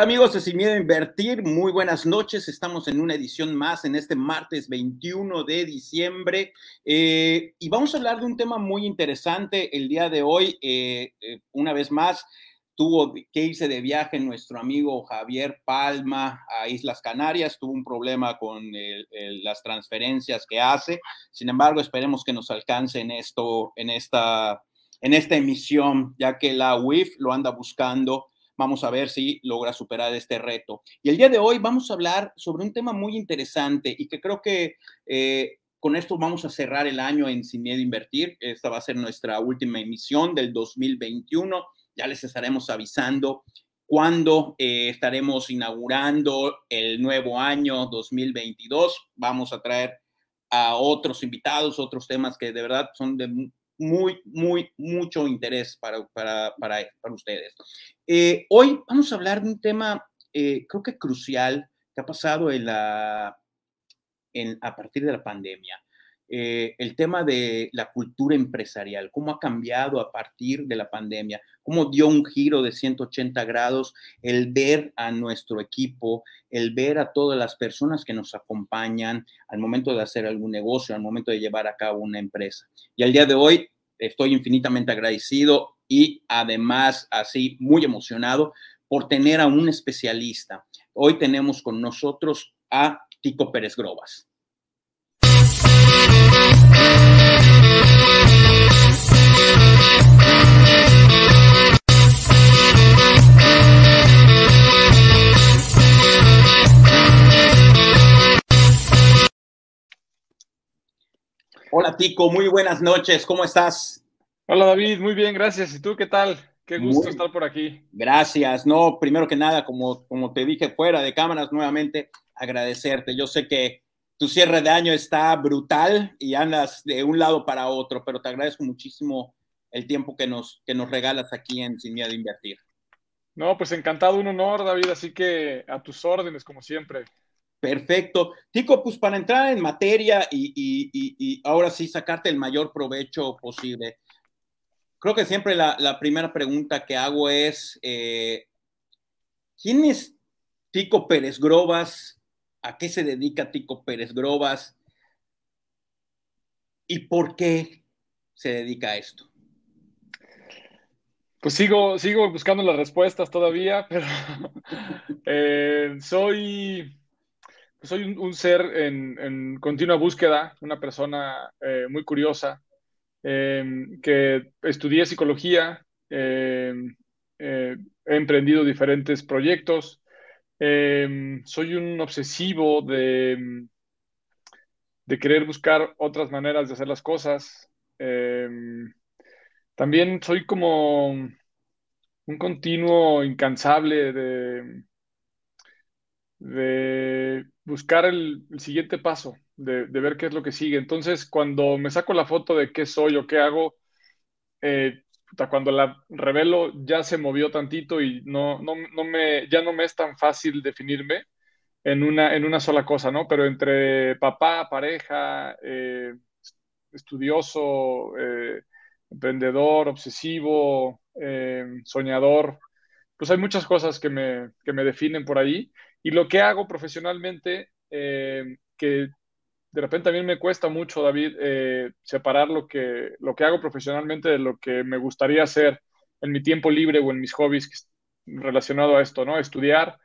Amigos de Sin Miedo a Invertir, muy buenas noches. Estamos en una edición más en este martes 21 de diciembre eh, y vamos a hablar de un tema muy interesante el día de hoy. Eh, eh, una vez más, tuvo que irse de viaje nuestro amigo Javier Palma a Islas Canarias, tuvo un problema con las transferencias que hace. Sin embargo, esperemos que nos alcance en esto, en esta, en esta emisión, ya que la UIF lo anda buscando Vamos a ver si logra superar este reto. Y el día de hoy vamos a hablar sobre un tema muy interesante y que creo que eh, con esto vamos a cerrar el año en Sin Miedo Invertir. Esta va a ser nuestra última emisión del 2021. Ya les estaremos avisando cuándo eh, estaremos inaugurando el nuevo año 2022. Vamos a traer a otros invitados, otros temas que de verdad son de muy, muy, mucho interés para, para, para, para ustedes. Eh, hoy vamos a hablar de un tema, eh, creo que crucial, que ha pasado en la, en, a partir de la pandemia. Eh, el tema de la cultura empresarial, cómo ha cambiado a partir de la pandemia, cómo dio un giro de 180 grados el ver a nuestro equipo, el ver a todas las personas que nos acompañan al momento de hacer algún negocio, al momento de llevar a cabo una empresa. Y al día de hoy estoy infinitamente agradecido y además así muy emocionado por tener a un especialista. Hoy tenemos con nosotros a Tico Pérez Grobas. Hola Tico, muy buenas noches, ¿cómo estás? Hola David, muy bien, gracias. ¿Y tú qué tal? Qué gusto estar por aquí. Gracias. No, primero que nada, como, como te dije fuera de cámaras, nuevamente agradecerte. Yo sé que tu cierre de año está brutal y andas de un lado para otro, pero te agradezco muchísimo el tiempo que nos, que nos regalas aquí en Sin Miedo a Invertir. No, pues encantado, un honor, David, así que a tus órdenes, como siempre. Perfecto. Tico, pues para entrar en materia y, y, ahora sí sacarte el mayor provecho posible, creo que siempre la, primera pregunta que hago es, eh, ¿quién es Tico Pérez Grobas? ¿A qué se dedica Tico Pérez Grobas? ¿Y por qué se dedica a esto? Pues sigo, sigo buscando las respuestas todavía, pero eh, soy soy un, ser en, continua búsqueda, una persona eh, muy curiosa, em, que estudié psicología, em, eh, he emprendido diferentes proyectos, em, soy un obsesivo de, de querer buscar otras maneras de hacer las cosas. también soy como un continuo incansable de, de buscar el, siguiente paso, de, ver qué es lo que sigue. Entonces, cuando me saco la foto de qué soy o qué hago, eh, cuando la revelo ya se movió tantito y no, no, me, ya no me es tan fácil definirme en una, en una sola cosa, ¿no? Pero entre papá, pareja, eh, estudioso, eh, emprendedor, obsesivo, soñador, pues hay muchas cosas que me, que me definen por ahí y lo que hago profesionalmente, eh, que de repente también me cuesta mucho, David, eh, separar lo que, lo que hago profesionalmente de lo que me gustaría hacer en mi tiempo libre o en mis hobbies relacionado a esto, ¿no? Estudiar,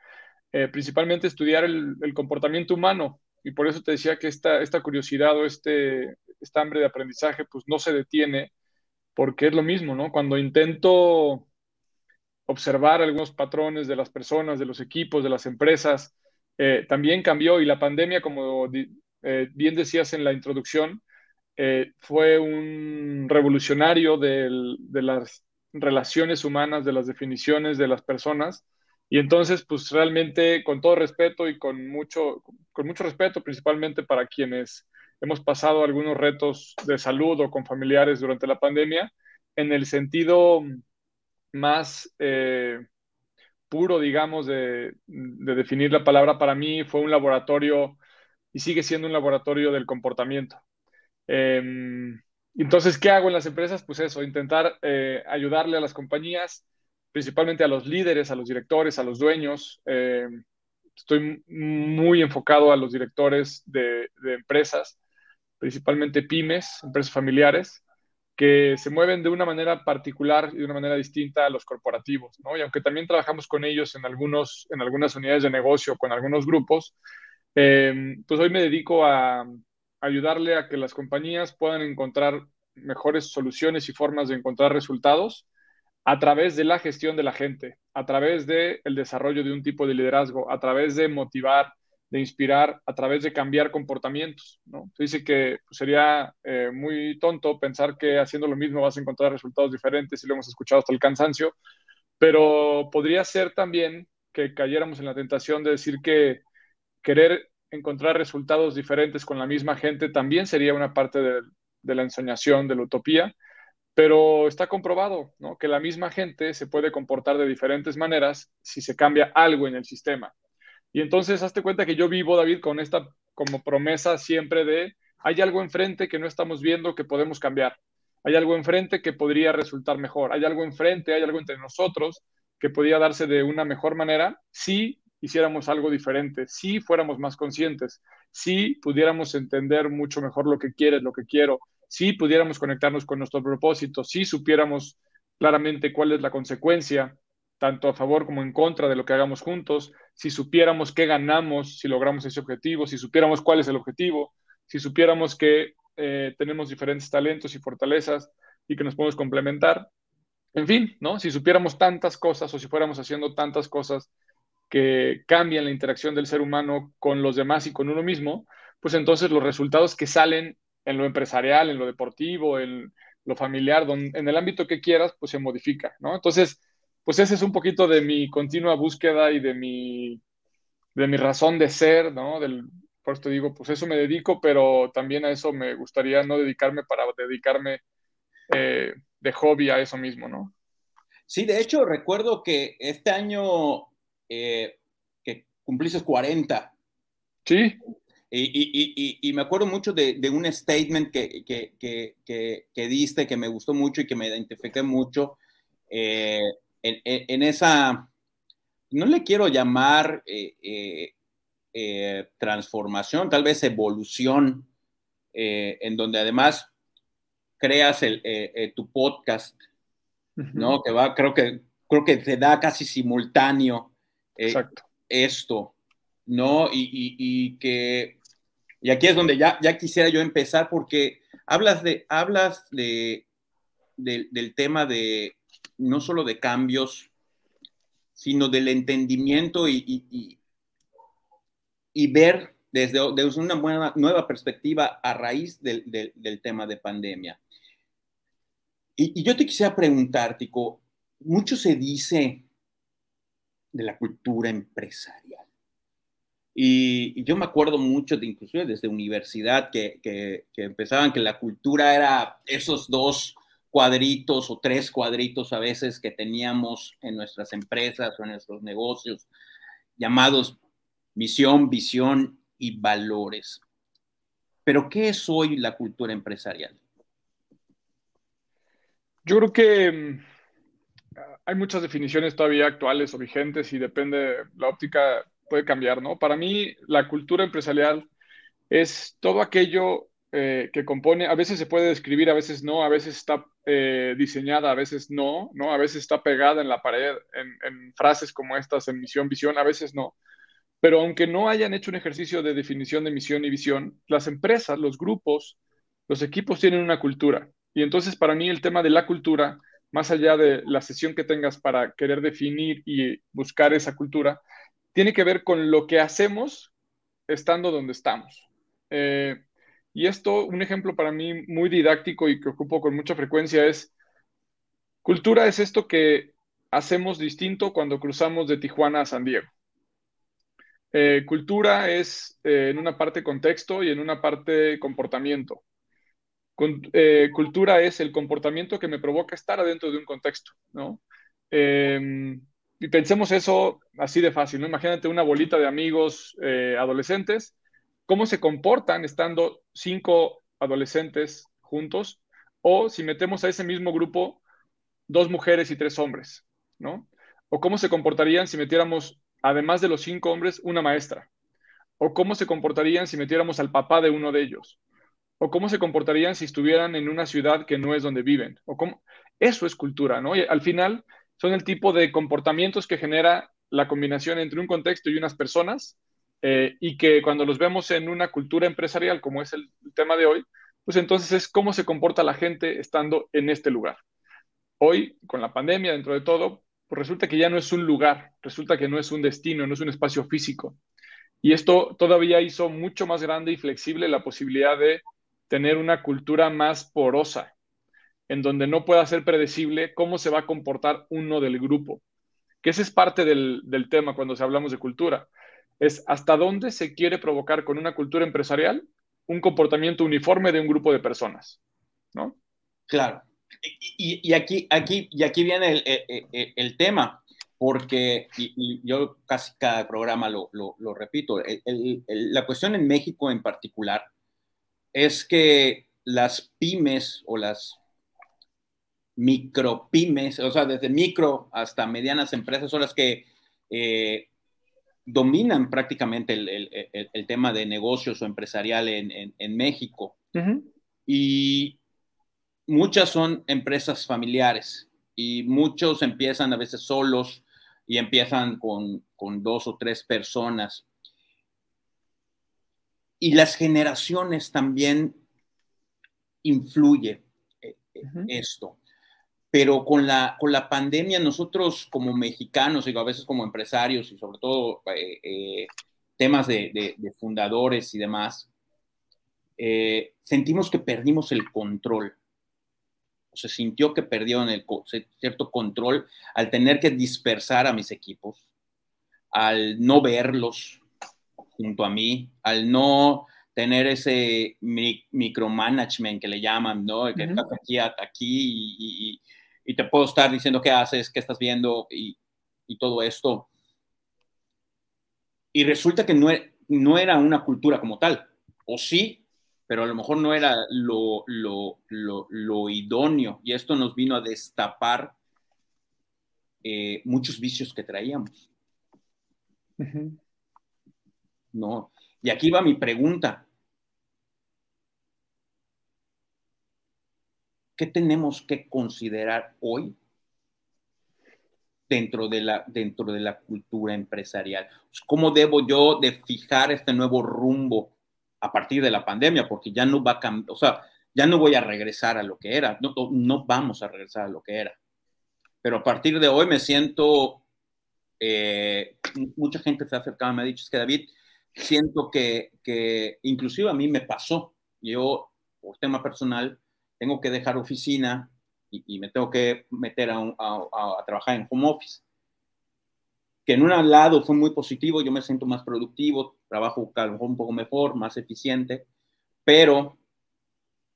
eh, principalmente estudiar el, comportamiento humano. Y por eso te decía que esta, esta curiosidad o este, esta hambre de aprendizaje, pues no se detiene, porque es lo mismo, ¿no? Cuando intento observar algunos patrones de las personas, de los equipos, de las empresas, eh, también cambió y la pandemia, como eh, bien decías en la introducción, eh, fue un revolucionario de las relaciones humanas, de las definiciones de las personas. Y entonces, pues realmente, con todo respeto y con mucho, con mucho respeto, principalmente para quienes hemos pasado algunos retos de salud o con familiares durante la pandemia, en el sentido más eh, puro, digamos, de, definir la palabra para mí fue un laboratorio y sigue siendo un laboratorio del comportamiento. Em, entonces, ¿qué hago en las empresas? Pues eso, intentar eh, ayudarle a las compañías principalmente a los líderes, a los directores, a los dueños. Eh, estoy muy enfocado a los directores de, empresas, principalmente pymes, empresas familiares, que se mueven de una manera particular y de una manera distinta a los corporativos, ¿no? Y aunque también trabajamos con ellos en, algunos, en algunas unidades de negocio, con algunos grupos, eh, pues hoy me dedico a ayudarle a que las compañías puedan encontrar mejores soluciones y formas de encontrar resultados a través de la gestión de la gente, a través del el desarrollo de un tipo de liderazgo, a través de motivar, de inspirar, a través de cambiar comportamientos. ¿no? Dice que pues, sería eh, muy tonto pensar que haciendo lo mismo vas a encontrar resultados diferentes, y lo hemos escuchado hasta el cansancio, pero podría ser también que cayéramos en la tentación de decir que querer encontrar resultados diferentes con la misma gente también sería una parte de, la ensoñación, de la utopía, pero está comprobado ¿no? que la misma gente se puede comportar de diferentes maneras si se cambia algo en el sistema. Y entonces, hazte cuenta que yo vivo, David, con esta como promesa siempre de hay algo enfrente que no estamos viendo que podemos cambiar. Hay algo enfrente que podría resultar mejor. Hay algo enfrente, hay algo entre nosotros que podría darse de una mejor manera si hiciéramos algo diferente, si fuéramos más conscientes, si pudiéramos entender mucho mejor lo que quieres, lo que quiero, si pudiéramos conectarnos con nuestro propósito, si supiéramos claramente cuál es la consecuencia, tanto a favor como en contra de lo que hagamos juntos, si supiéramos qué ganamos si logramos ese objetivo, si supiéramos cuál es el objetivo, si supiéramos que eh, tenemos diferentes talentos y fortalezas y que nos podemos complementar. En fin, ¿no? Si supiéramos tantas cosas o si fuéramos haciendo tantas cosas que cambian la interacción del ser humano con los demás y con uno mismo, pues entonces los resultados que salen en lo empresarial, en lo deportivo, en lo familiar, en el ámbito que quieras, pues se modifica, ¿no? Entonces, pues ese es un poquito de mi continua búsqueda y de mi, de mi razón de ser, ¿no? Del, por esto digo, pues eso me dedico, pero también a eso me gustaría no dedicarme para dedicarme eh, de hobby a eso mismo, ¿no? Sí, de hecho, recuerdo que este año eh, que cumpliste 40. Sí. Y, me acuerdo mucho de, un statement que, que, diste que me gustó mucho y que me identifiqué mucho eh, en, esa, no le quiero llamar eh, eh, transformación, tal vez evolución, en donde además creas el, tu podcast, ¿no? Que va, creo que, creo que te da casi simultáneo esto. ¿no? Y, que, y aquí es donde ya, ya quisiera yo empezar porque hablas de, hablas de, del tema de, no solo de cambios, sino del entendimiento y, y, ver desde, desde, una buena, nueva perspectiva a raíz del, del, tema de pandemia. Y, yo te quisiera preguntar, Tico, mucho se dice de la cultura empresarial. Y, yo me acuerdo mucho, de, inclusive desde universidad, que, que, empezaban que la cultura era esos dos cuadritos o tres cuadritos a veces que teníamos en nuestras empresas o en nuestros negocios, llamados misión, visión y valores. Pero, ¿qué es hoy la cultura empresarial? Yo creo que mm, hay muchas definiciones todavía actuales o vigentes y depende la óptica puede cambiar, ¿no? Para mí, la cultura empresarial es todo aquello eh, que compone, a veces se puede describir, a veces no, a veces está eh, diseñada, a veces no, ¿no? A veces está pegada en la pared, en, frases como estas, en misión, visión, a veces no. Pero aunque no hayan hecho un ejercicio de definición de misión y visión, las empresas, los grupos, los equipos tienen una cultura. Y entonces para mí el tema de la cultura, más allá de la sesión que tengas para querer definir y buscar esa cultura, tiene que ver con lo que hacemos estando donde estamos. Eh, y esto, un ejemplo para mí muy didáctico y que ocupo con mucha frecuencia es, cultura es esto que hacemos distinto cuando cruzamos de Tijuana a San Diego. Eh, cultura es eh, en una parte contexto y en una parte comportamiento. cultura es el comportamiento que me provoca estar adentro de un contexto, ¿no? y pensemos eso así de fácil, ¿no? Imagínate una bolita de amigos eh, adolescentes, cómo se comportan estando cinco adolescentes juntos, o si metemos a ese mismo grupo dos mujeres y tres hombres. ¿no? O cómo se comportarían si metiéramos, además de los cinco hombres, una maestra. O cómo se comportarían si metiéramos al papá de uno de ellos. O cómo se comportarían si estuvieran en una ciudad que no es donde viven. O cómo... Eso es cultura, ¿no? Y al final son el tipo de comportamientos que genera la combinación entre un contexto y unas personas eh, y que cuando los vemos en una cultura empresarial, como es el, tema de hoy, pues entonces es cómo se comporta la gente estando en este lugar. Hoy, con la pandemia, dentro de todo, pues resulta que ya no es un lugar, resulta que no es un destino, no es un espacio físico. Y esto todavía hizo mucho más grande y flexible la posibilidad de tener una cultura más porosa, en donde no pueda ser predecible cómo se va a comportar uno del grupo. Que ese es parte del, del tema cuando se hablamos de cultura es hasta dónde se quiere provocar con una cultura empresarial un comportamiento uniforme de un grupo de personas, ¿no? Claro. Y, aquí, aquí, y aquí viene el, tema, porque yo casi cada programa lo, repito, la cuestión en México en particular es que las pymes o las micropymes, o sea, desde micro hasta medianas empresas son las que eh, dominan prácticamente el, tema de negocios o empresarial en, México. Y muchas son empresas familiares y muchos empiezan a veces solos y empiezan con, dos o tres personas. Y las generaciones también influye eh, esto pero con la, con la pandemia nosotros como mexicanos, y a veces como empresarios y sobre todo eh, eh, temas de, fundadores y demás, eh, sentimos que perdimos el control. Se sintió que perdieron el cierto control al tener que dispersar a mis equipos, al no verlos junto a mí, al no tener ese micromanagement que le llaman, ¿no? Que estás aquí, aquí y, y te puedo estar diciendo qué haces, qué estás viendo y, todo esto. Y resulta que no, e, no, era una cultura como tal, o sí, pero a lo mejor no era lo, lo, idóneo. Y esto nos vino a destapar eh, muchos vicios que traíamos. No. Y aquí va mi pregunta. ¿Qué tenemos que considerar hoy dentro de la, dentro de la cultura empresarial? ¿Cómo debo yo de fijar este nuevo rumbo a partir de la pandemia? Porque ya no va a cambiar, o sea, ya no voy a regresar a lo que era, no, no vamos a regresar a lo que era. Pero a partir de hoy me siento, eh, mucha gente se ha acercado me ha dicho, es que David, siento que, que inclusive a mí me pasó, yo por tema personal, tengo que dejar oficina y, me tengo que meter a, trabajar en home office. Que en un lado fue muy positivo, yo me siento más productivo, trabajo un poco mejor, más eficiente, pero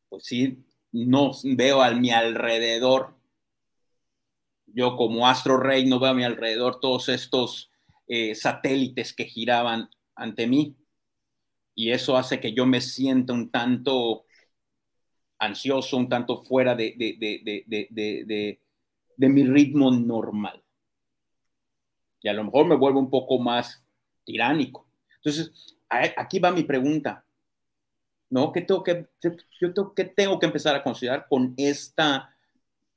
pues sí, no veo a mi alrededor, yo como astro rey no veo a mi alrededor todos estos eh, satélites que giraban ante mí. Y eso hace que yo me sienta un tanto ansioso, un tanto fuera de, de, mi ritmo normal. Y a lo mejor me vuelvo un poco más tiránico. Entonces, aquí va mi pregunta. ¿No? ¿Qué tengo que, yo tengo, ¿Qué tengo que empezar a considerar con esta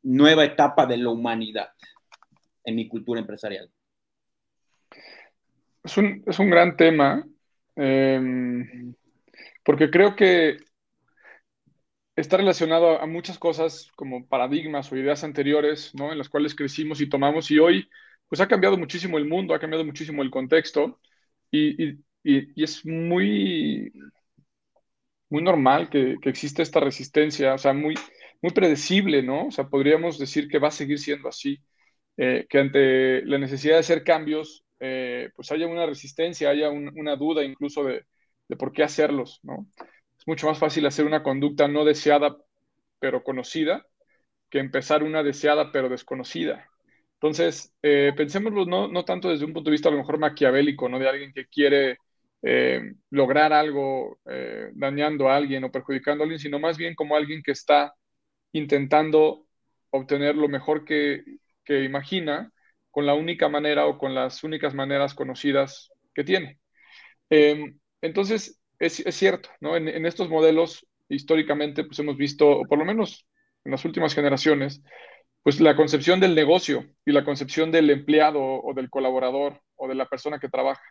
nueva etapa de la humanidad en mi cultura empresarial? Es un, es un gran tema, em, porque creo que está relacionado a, muchas cosas como paradigmas o ideas anteriores, ¿no? En las cuales crecimos y tomamos y hoy, pues ha cambiado muchísimo el mundo, ha cambiado muchísimo el contexto y, y, y, es muy, muy normal que, que exista esta resistencia, o sea, muy, muy predecible, ¿no? O sea, podríamos decir que va a seguir siendo así, eh, que ante la necesidad de hacer cambios, eh, pues haya una resistencia, haya una duda incluso de, de por qué hacerlos, ¿no? Es mucho más fácil hacer una conducta no deseada pero conocida que empezar una deseada pero desconocida. Entonces, eh, pensémoslo no, no, tanto desde un punto de vista a lo mejor maquiavélico, ¿no? De alguien que quiere eh, lograr algo eh, dañando a alguien o perjudicando a alguien, sino más bien como alguien que está intentando obtener lo mejor que, que imagina con la única manera o con las únicas maneras conocidas que tiene. Em, entonces, es, cierto, ¿no? En, estos modelos, históricamente, pues hemos visto, por lo menos en las últimas generaciones, pues la concepción del negocio y la concepción del empleado o del colaborador o de la persona que trabaja.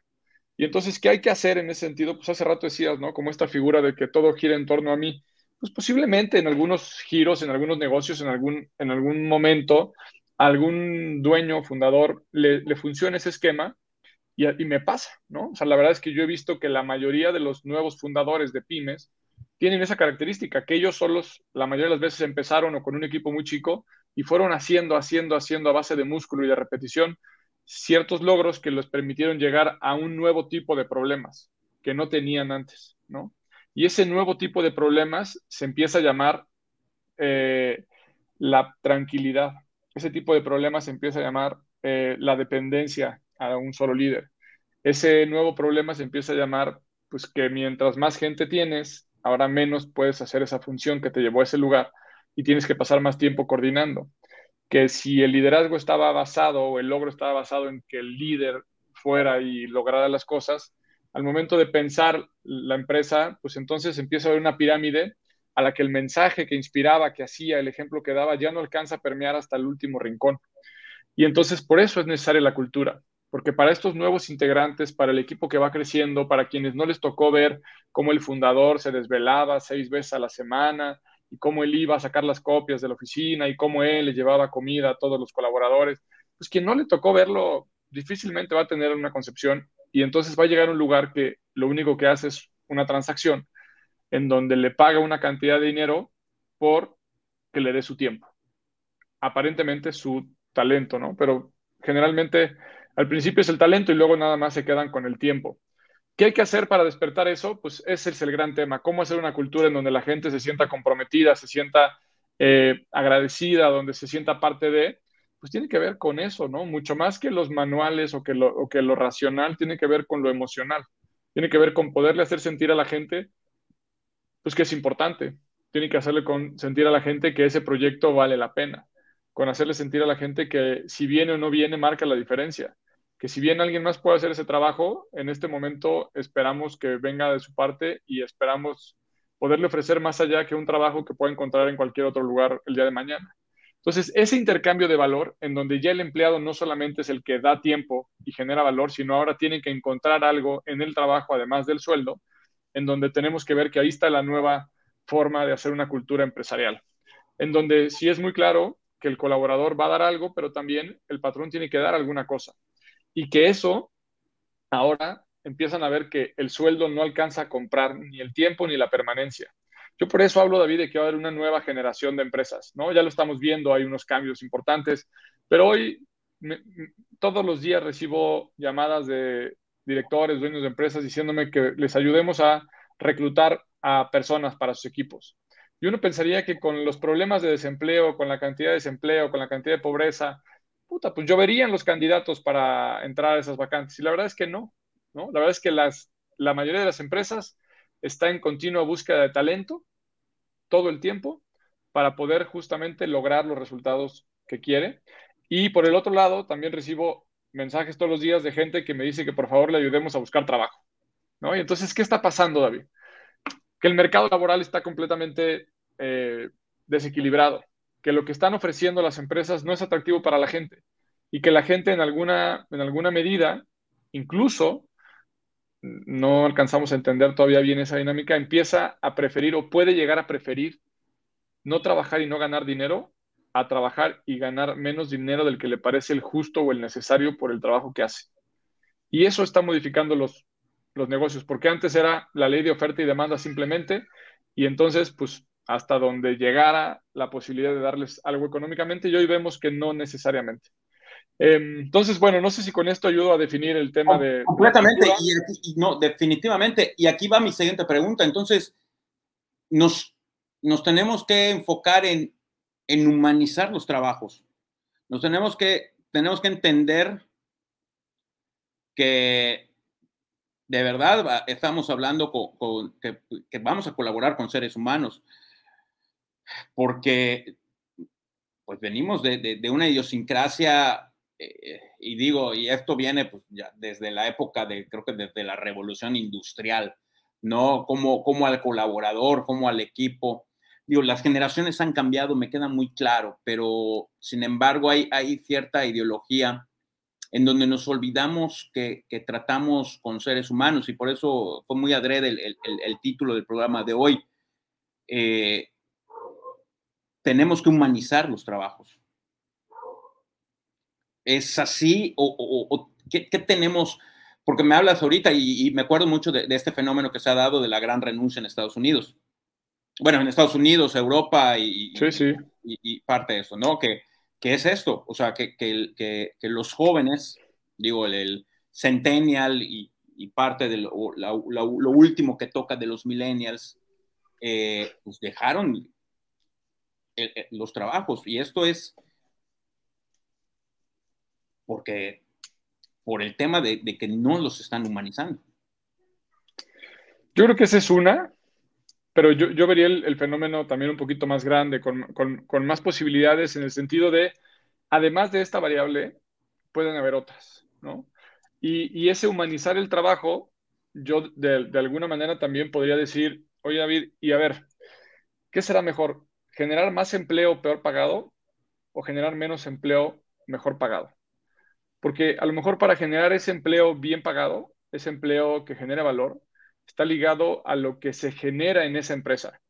Y entonces, ¿qué hay que hacer en ese sentido? Pues hace rato decías, ¿no? Como esta figura de que todo gira en torno a mí. Pues posiblemente en algunos giros, en algunos negocios, en algún, en algún momento, algún dueño, fundador, le, le funciona ese esquema y, me pasa, ¿no? O sea, la verdad es que yo he visto que la mayoría de los nuevos fundadores de pymes tienen esa característica, que ellos solos, la mayoría de las veces empezaron o con un equipo muy chico y fueron haciendo, haciendo, haciendo a base de músculo y de repetición ciertos logros que les permitieron llegar a un nuevo tipo de problemas que no tenían antes, ¿no? Y ese nuevo tipo de problemas se empieza a llamar eh, la tranquilidad ese tipo de problemas se empieza a llamar eh, la dependencia a un solo líder. Ese nuevo problema se empieza a llamar, pues que mientras más gente tienes, ahora menos puedes hacer esa función que te llevó a ese lugar y tienes que pasar más tiempo coordinando. Que si el liderazgo estaba basado o el logro estaba basado en que el líder fuera y lograra las cosas, al momento de pensar la empresa, pues entonces empieza a haber una pirámide a la que el mensaje que inspiraba, que hacía, el ejemplo que daba, ya no alcanza a permear hasta el último rincón. Y entonces por eso es necesaria la cultura, porque para estos nuevos integrantes, para el equipo que va creciendo, para quienes no les tocó ver cómo el fundador se desvelaba seis veces a la semana y cómo él iba a sacar las copias de la oficina y cómo él le llevaba comida a todos los colaboradores, pues quien no le tocó verlo difícilmente va a tener una concepción y entonces va a llegar a un lugar que lo único que hace es una transacción en donde le paga una cantidad de dinero por que le dé su tiempo. Aparentemente su talento, ¿no? Pero generalmente al principio es el talento y luego nada más se quedan con el tiempo. ¿Qué hay que hacer para despertar eso? Pues ese es el gran tema. ¿Cómo hacer una cultura en donde la gente se sienta comprometida, se sienta eh, agradecida, donde se sienta parte de? Pues tiene que ver con eso, ¿no? Mucho más que los manuales o que lo, o que lo racional, tiene que ver con lo emocional. Tiene que ver con poderle hacer sentir a la gente pues que es importante. Tiene que hacerle con, sentir a la gente que ese proyecto vale la pena, con hacerle sentir a la gente que si viene o no viene marca la diferencia, que si bien alguien más puede hacer ese trabajo, en este momento esperamos que venga de su parte y esperamos poderle ofrecer más allá que un trabajo que pueda encontrar en cualquier otro lugar el día de mañana. Entonces, ese intercambio de valor, en donde ya el empleado no solamente es el que da tiempo y genera valor, sino ahora tiene que encontrar algo en el trabajo, además del sueldo, en donde tenemos que ver que ahí está la nueva forma de hacer una cultura empresarial, en donde sí es muy claro que el colaborador va a dar algo, pero también el patrón tiene que dar alguna cosa. Y que eso ahora empiezan a ver que el sueldo no alcanza a comprar ni el tiempo ni la permanencia. Yo por eso hablo, David, de que va a haber una nueva generación de empresas, ¿no? Ya lo estamos viendo, hay unos cambios importantes, pero hoy todos los días recibo llamadas de directores, dueños de empresas, diciéndome que les ayudemos a reclutar a personas para sus equipos. Y uno pensaría que con los problemas de desempleo, con la cantidad de desempleo, con la cantidad de pobreza, puta, pues lloverían los candidatos para entrar a esas vacantes. Y la verdad es que no, ¿no? La verdad es que las, la mayoría de las empresas está en continua búsqueda de talento todo el tiempo para poder justamente lograr los resultados que quiere. Y por el otro lado, también recibo mensajes todos los días de gente que me dice que por favor le ayudemos a buscar trabajo. ¿no? Y entonces, ¿qué está pasando, David? Que el mercado laboral está completamente eh, desequilibrado, que lo que están ofreciendo las empresas no es atractivo para la gente y que la gente en alguna, en alguna medida, incluso, no alcanzamos a entender todavía bien esa dinámica, empieza a preferir o puede llegar a preferir no trabajar y no ganar dinero a trabajar y ganar menos dinero del que le parece el justo o el necesario por el trabajo que hace. Y eso está modificando los, los negocios, porque antes era la ley de oferta y demanda simplemente, y entonces, pues, hasta donde llegara la posibilidad de darles algo económicamente, y hoy vemos que no necesariamente. Em, entonces, bueno, no sé si con esto ayudo a definir el tema de... Completamente, y, no, definitivamente. Y aquí va mi siguiente pregunta. Entonces, nos, nos tenemos que enfocar en en humanizar los trabajos. Nos tenemos que, tenemos que entender que de verdad estamos hablando con, que, vamos a colaborar con seres humanos, porque pues venimos de, una idiosincrasia eh, y digo, y esto viene pues, ya desde la época de, creo que desde la revolución industrial, ¿no? Como, como al colaborador, como al equipo. Digo, las generaciones han cambiado, me queda muy claro, pero sin embargo hay, hay cierta ideología en donde nos olvidamos que, que, tratamos con seres humanos y por eso fue muy adrede el, el, el título del programa de hoy. Eh, tenemos que humanizar los trabajos. ¿Es así? ¿O, o, ¿qué, tenemos? Porque me hablas ahorita y, me acuerdo mucho de, este fenómeno que se ha dado de la gran renuncia en Estados Unidos. Bueno, en Estados Unidos, Europa y, y, parte de eso, ¿no? Que, que es esto, o sea, que, que, que los jóvenes, digo, el, centennial y, parte de lo, lo, último que toca de los millennials, eh, pues dejaron los trabajos. Y esto es porque por el tema de, que no los están humanizando. Yo creo que esa es una, pero yo, yo vería el, fenómeno también un poquito más grande, con, con, más posibilidades en el sentido de, además de esta variable, pueden haber otras, ¿no? Y, y ese humanizar el trabajo, yo de, de, alguna manera también podría decir, oye David, y a ver, ¿qué será mejor? ¿Generar más empleo peor pagado o generar menos empleo mejor pagado? Porque a lo mejor para generar ese empleo bien pagado, ese empleo que genera valor, está ligado a lo que se genera en esa empresa,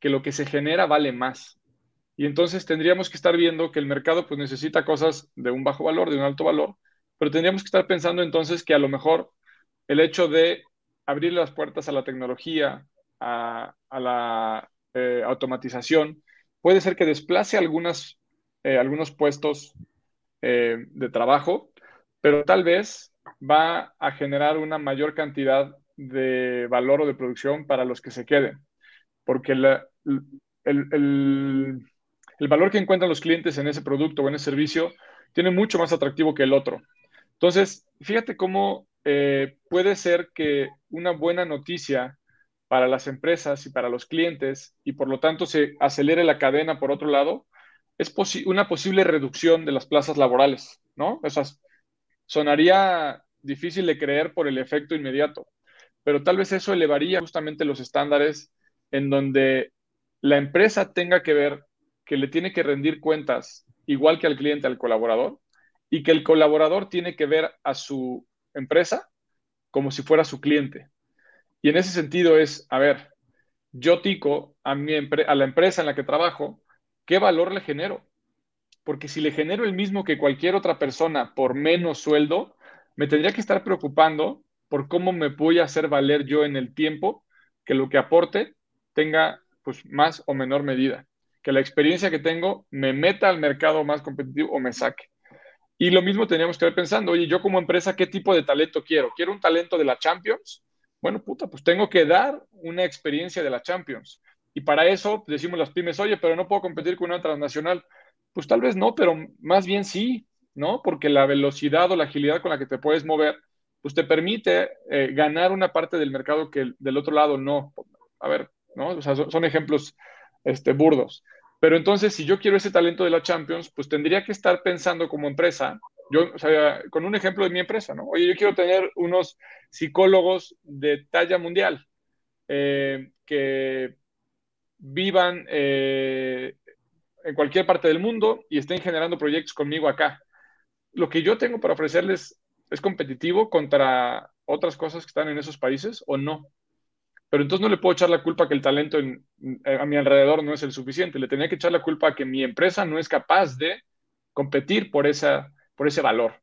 que lo que se genera vale más. Y entonces tendríamos que estar viendo que el mercado pues necesita cosas de un bajo valor, de un alto valor, pero tendríamos que estar pensando entonces que a lo mejor el hecho de abrir las puertas a la tecnología, a, la eh, automatización, puede ser que desplace eh, algunos puestos eh, de trabajo pero tal vez va a generar una mayor cantidad de valor o de producción para los que se queden, porque el, valor que encuentran los clientes en ese producto o en ese servicio tiene mucho más atractivo que el otro. Entonces, fíjate cómo eh, puede ser que una buena noticia para las empresas y para los clientes y por lo tanto se acelere la cadena por otro lado, es una posible reducción de las plazas laborales, ¿no? Esas sonaría difícil de creer por el efecto inmediato, pero tal vez eso elevaría justamente los estándares en donde la empresa tenga que ver que le tiene que rendir cuentas igual que al cliente, al colaborador, y que el colaborador tiene que ver a su empresa como si fuera su cliente. Y en ese sentido es, a ver, yo tico a, mi a la empresa en la que trabajo, ¿qué valor le genero? porque si le genero el mismo que cualquier otra persona por menos sueldo, me tendría que estar preocupando por cómo me voy a hacer valer yo en el tiempo que lo que aporte tenga pues más o menor medida, que la experiencia que tengo me meta al mercado más competitivo o me saque. Y lo mismo teníamos que ir pensando, oye, yo como empresa, ¿qué tipo de talento quiero? ¿Quiero un talento de la Champions? Bueno, puta, pues tengo que dar una experiencia de la Champions. Y para eso decimos las pymes, oye, pero no puedo competir con una transnacional. Pues tal vez no, pero más bien sí, ¿no? Porque la velocidad o la agilidad con la que te puedes mover, pues te permite eh, ganar una parte del mercado que del otro lado no. A ver, ¿no? O sea, son, ejemplos este, burdos. Pero entonces, si yo quiero ese talento de la Champions, pues tendría que estar pensando como empresa, yo, o sea, con un ejemplo de mi empresa, ¿no? Oye, yo quiero tener unos psicólogos de talla mundial eh, que vivan eh, en cualquier parte del mundo y estén generando proyectos conmigo acá. Lo que yo tengo para ofrecerles es competitivo contra otras cosas que están en esos países o no. Pero entonces no le puedo echar la culpa que el talento a mi alrededor no es el suficiente. Le tenía que echar la culpa a que mi empresa no es capaz de competir por, esa, por ese valor.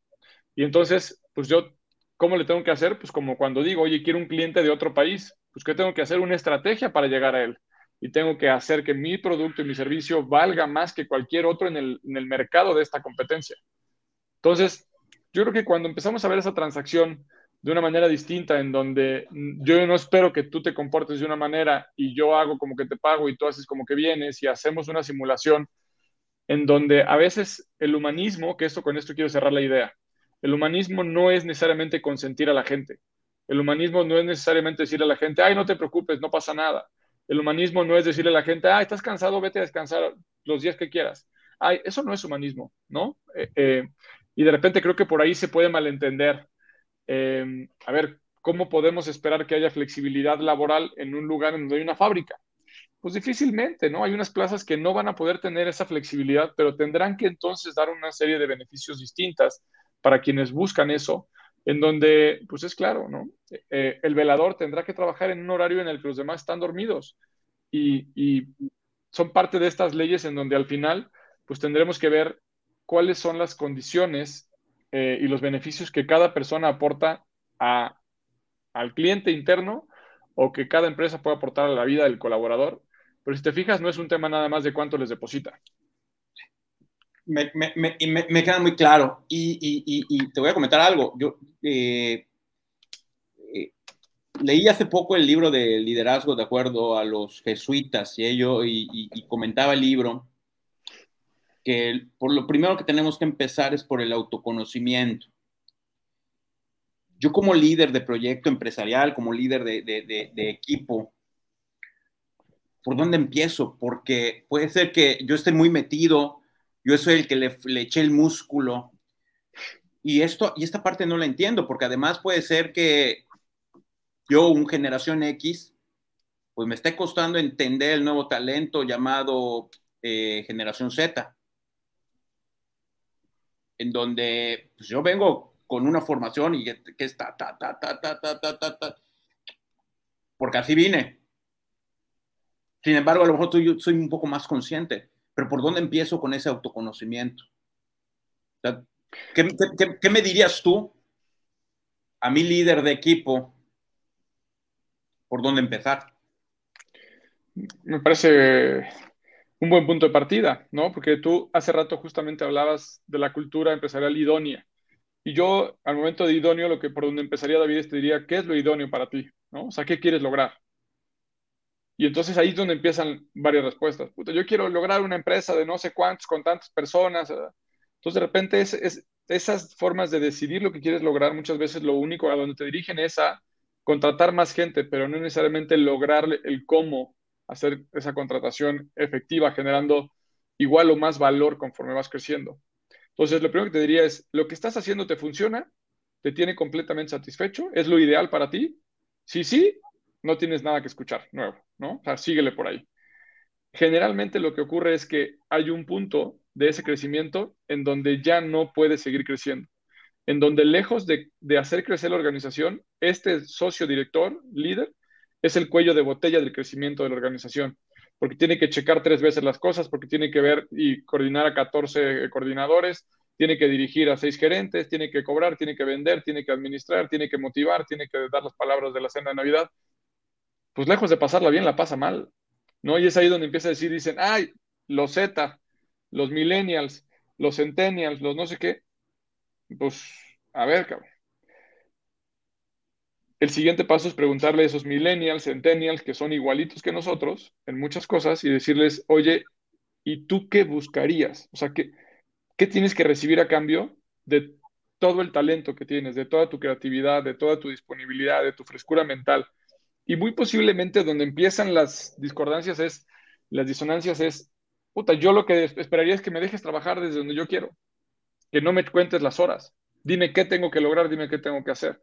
Y entonces, pues yo, ¿cómo le tengo que hacer? Pues como cuando digo, oye, quiero un cliente de otro país, pues ¿qué tengo que hacer? Una estrategia para llegar a él y tengo que hacer que mi producto y mi servicio valga más que cualquier otro en el, mercado de esta competencia. Entonces, yo creo que cuando empezamos a ver esa transacción de una manera distinta, en donde yo no espero que tú te comportes de una manera y yo hago como que te pago y tú haces como que vienes y hacemos una simulación en donde a veces el humanismo, que esto con esto quiero cerrar la idea, el humanismo no es necesariamente consentir a la gente. El humanismo no es necesariamente decirle a la gente, ay, no te preocupes, no pasa nada. El humanismo no es decirle a la gente, ah, estás cansado, vete a descansar los días que quieras. Ay, eso no es humanismo, ¿no? Eh, eh, Y de repente creo que por ahí se puede malentender. Eh, a ver, ¿cómo podemos esperar que haya flexibilidad laboral en un lugar donde hay una fábrica? Pues difícilmente, ¿no? Hay unas plazas que no van a poder tener esa flexibilidad, pero tendrán que entonces dar una serie de beneficios distintas para quienes buscan eso, en donde, pues es claro, ¿no? Eh, el velador tendrá que trabajar en un horario en el que los demás están dormidos y, y son parte de estas leyes en donde al final, pues tendremos que ver cuáles son las condiciones eh, y los beneficios que cada persona aporta a, al cliente interno o que cada empresa puede aportar a la vida del colaborador. Pero si te fijas, no es un tema nada más de cuánto les deposita. Me, me, me, me queda muy claro. Y, y, y, te voy a comentar algo. Yo eh, eh, leí hace poco el libro de liderazgo de acuerdo a los jesuitas y, ello, y, comentaba el libro que por lo primero que tenemos que empezar es por el autoconocimiento. Yo como líder de proyecto empresarial, como líder de, equipo, ¿por dónde empiezo? Porque puede ser que yo esté muy metido, yo soy el que le, le eché el músculo, y, esto, y esta parte no la entiendo, porque además puede ser que yo, un generación X, pues me esté costando entender el nuevo talento llamado eh, generación Z en donde pues, yo vengo con una formación y que está, ta, ta, ta, ta, ta, ta, ta, ta, porque así vine. Sin embargo, a lo mejor yo soy un poco más consciente, pero ¿por dónde empiezo con ese autoconocimiento? ¿qué, me dirías tú a mi líder de equipo? ¿Por dónde empezar? Me parece un buen punto de partida, ¿no? Porque tú hace rato justamente hablabas de la cultura empresarial idónea. Y yo, al momento de idóneo, lo que por donde empezaría David es te diría, ¿qué es lo idóneo para ti? ¿No? O sea, ¿qué quieres lograr? Y entonces ahí es donde empiezan varias respuestas. yo quiero lograr una empresa de no sé cuántos, con tantas personas. Entonces, de repente, es, es, esas formas de decidir lo que quieres lograr, muchas veces lo único a donde te dirigen es a contratar más gente, pero no necesariamente lograr el cómo hacer esa contratación efectiva, generando igual o más valor conforme vas creciendo. Entonces, lo primero que te diría es, ¿lo que estás haciendo te funciona? ¿Te tiene completamente satisfecho? ¿Es lo ideal para ti? Si sí, no tienes nada que escuchar nuevo, ¿no? O sea, síguele por ahí. Generalmente lo que ocurre es que hay un punto de ese crecimiento en donde ya no puedes seguir creciendo, en donde lejos de, de hacer crecer la organización, este socio director, líder, es el cuello de botella del crecimiento de la organización, porque tiene que checar tres veces las cosas, porque tiene que ver y coordinar a 14 coordinadores, tiene que dirigir a seis gerentes, tiene que cobrar, tiene que vender, tiene que administrar, tiene que motivar, tiene que dar las palabras de la cena de Navidad. Pues lejos de pasarla bien, la pasa mal, ¿no? Y es ahí donde empieza a decir, dicen, ay, los Z, los millennials, los centennials, los no sé qué. Pues, a ver, cabrón. El siguiente paso es preguntarle a esos millennials, centennials, que son igualitos que nosotros en muchas cosas y decirles, oye, ¿y tú qué buscarías? O sea, ¿qué, qué tienes que recibir a cambio de todo el talento que tienes, de toda tu creatividad, de toda tu disponibilidad, de tu frescura mental? Y muy posiblemente donde empiezan las discordancias es, las disonancias es, puta, yo lo que esperaría es que me dejes trabajar desde donde yo quiero, que no me cuentes las horas, dime qué tengo que lograr, dime qué tengo que hacer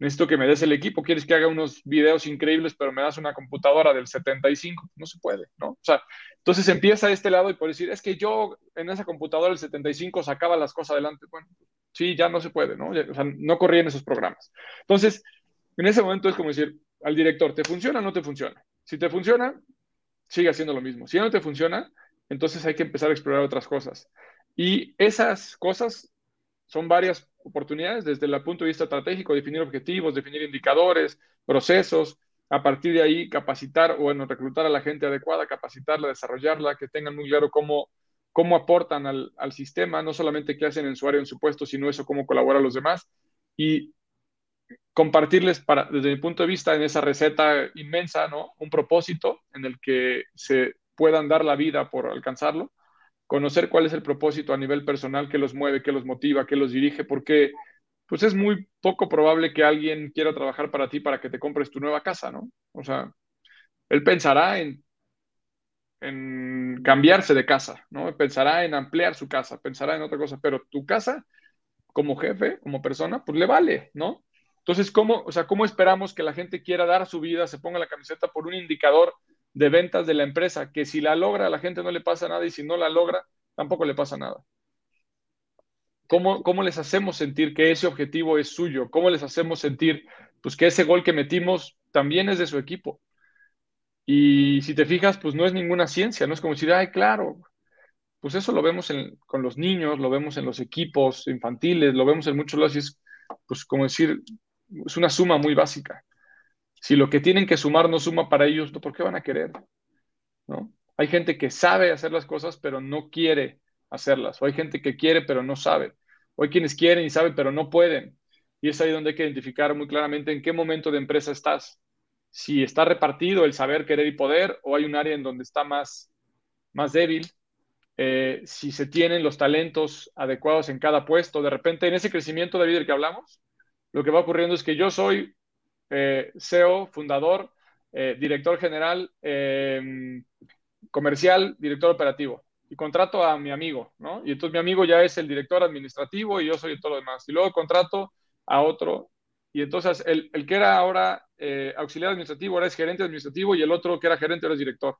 necesito que me des el equipo, quieres que haga unos videos increíbles, pero me das una computadora del 75, no se puede, ¿no? O sea, entonces empieza este lado y por decir, es que yo en esa computadora del 75 sacaba las cosas adelante, bueno, sí, ya no se puede, ¿no? O sea, no corría en esos programas. Entonces, en ese momento es como decir al director, ¿te funciona o no te funciona? Si te funciona, sigue haciendo lo mismo. Si no te funciona, entonces hay que empezar a explorar otras cosas. Y esas cosas son varias oportunidades desde el punto de vista estratégico, definir objetivos, definir indicadores, procesos, a partir de ahí capacitar o bueno, reclutar a la gente adecuada, capacitarla, desarrollarla, que tengan muy claro cómo, cómo aportan al, sistema, no solamente qué hacen en su área, en su puesto, sino eso, cómo colaboran los demás. Y compartirles, para, desde mi punto de vista, en esa receta inmensa, ¿no? Un propósito en el que se puedan dar la vida por alcanzarlo conocer cuál es el propósito a nivel personal que los mueve, que los motiva, que los dirige, porque pues es muy poco probable que alguien quiera trabajar para ti para que te compres tu nueva casa, ¿no? O sea, él pensará en, en cambiarse de casa, ¿no? Pensará en ampliar su casa, pensará en otra cosa, pero tu casa como jefe, como persona, pues le vale, ¿no? Entonces, ¿cómo, o sea, ¿cómo esperamos que la gente quiera dar su vida, se ponga la camiseta por un indicador de ventas de la empresa, que si la logra a la gente no le pasa nada y si no la logra, tampoco le pasa nada? ¿Cómo, ¿Cómo les hacemos sentir que ese objetivo es suyo? ¿Cómo les hacemos sentir pues, que ese gol que metimos también es de su equipo? Y si te fijas, pues no es ninguna ciencia, no es como decir, ay, claro, pues eso lo vemos con los niños, lo vemos en los equipos infantiles, lo vemos en muchos lados y es, pues como decir, es una suma muy básica. Si lo que tienen que sumar no suma para ellos, ¿por qué van a querer? ¿No? Hay gente que sabe hacer las cosas, pero no quiere hacerlas. O hay gente que quiere, pero no sabe. O hay quienes quieren y saben, pero no pueden. Y es ahí donde hay que identificar muy claramente en qué momento de empresa estás. Si está repartido el saber, querer y poder, o hay un área en donde está más, más débil, eh, si se tienen los talentos adecuados en cada puesto. De repente, en ese crecimiento, David, del que hablamos, lo que va ocurriendo es que yo soy eh, CEO, fundador, eh, director general, comercial, director operativo. Y contrato a mi amigo, ¿no? Y entonces mi amigo ya es el director administrativo y yo soy todo lo demás. Y luego contrato a otro. Y entonces el, el que era ahora auxiliar administrativo ahora es gerente administrativo y el otro que era gerente ahora es director.